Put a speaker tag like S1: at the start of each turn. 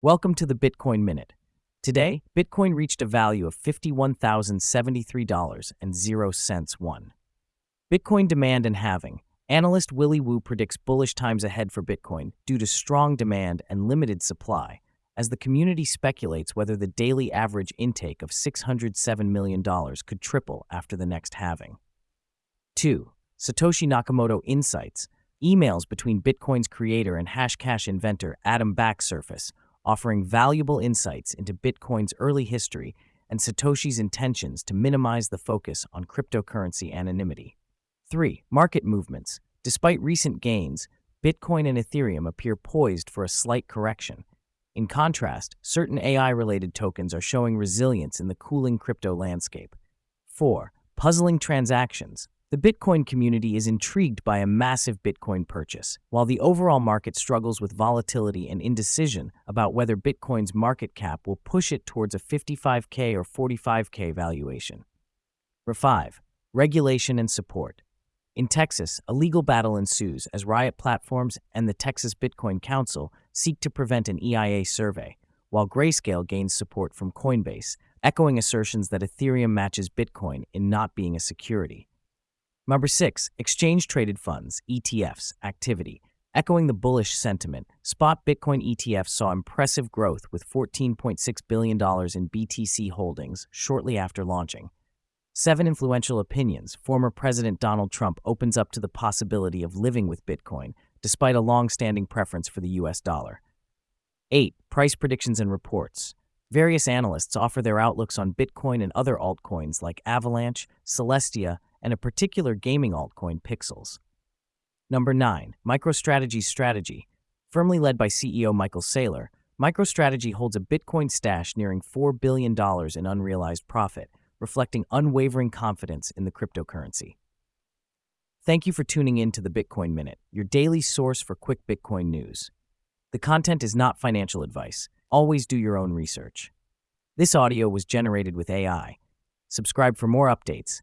S1: Welcome to the Bitcoin Minute. Today, Bitcoin reached a value of $51,073.0 one. Bitcoin demand and halving. Analyst Willy Woo predicts bullish times ahead for Bitcoin due to strong demand and limited supply, as the community speculates whether the daily average intake of $607 million could triple after the next halving. 2. Satoshi Nakamoto Insights emails between Bitcoin's creator and Hashcash inventor Adam Back surface offering valuable insights into Bitcoin's early history and Satoshi's intentions to minimize the focus on cryptocurrency anonymity. 3. Market movements. Despite recent gains, Bitcoin and Ethereum appear poised for a slight correction. In contrast, certain AI related tokens are showing resilience in the cooling crypto landscape. 4. Puzzling transactions. The Bitcoin community is intrigued by a massive Bitcoin purchase, while the overall market struggles with volatility and indecision about whether Bitcoin's market cap will push it towards a 55K or 45K valuation. 5. Regulation and support. In Texas, a legal battle ensues as Riot Platforms and the Texas Bitcoin Council seek to prevent an EIA survey, while Grayscale gains support from Coinbase, echoing assertions that Ethereum matches Bitcoin in not being a security. Number six, exchange traded funds, ETFs, activity. Echoing the bullish sentiment, spot Bitcoin ETFs saw impressive growth with $14.6 billion in BTC holdings shortly after launching. Seven influential opinions. Former President Donald Trump opens up to the possibility of living with Bitcoin, despite a long standing preference for the US dollar. 8. Price predictions and reports. Various analysts offer their outlooks on Bitcoin and other altcoins like Avalanche, Celestia, and a particular gaming altcoin, Pixels. Number 9. MicroStrategy Strategy. Firmly led by CEO Michael Saylor, MicroStrategy holds a Bitcoin stash nearing $4 billion in unrealized profit, reflecting unwavering confidence in the cryptocurrency. Thank you for tuning in to the Bitcoin Minute, your daily source for quick Bitcoin news. The content is not financial advice. Always do your own research. This audio was generated with AI. Subscribe for more updates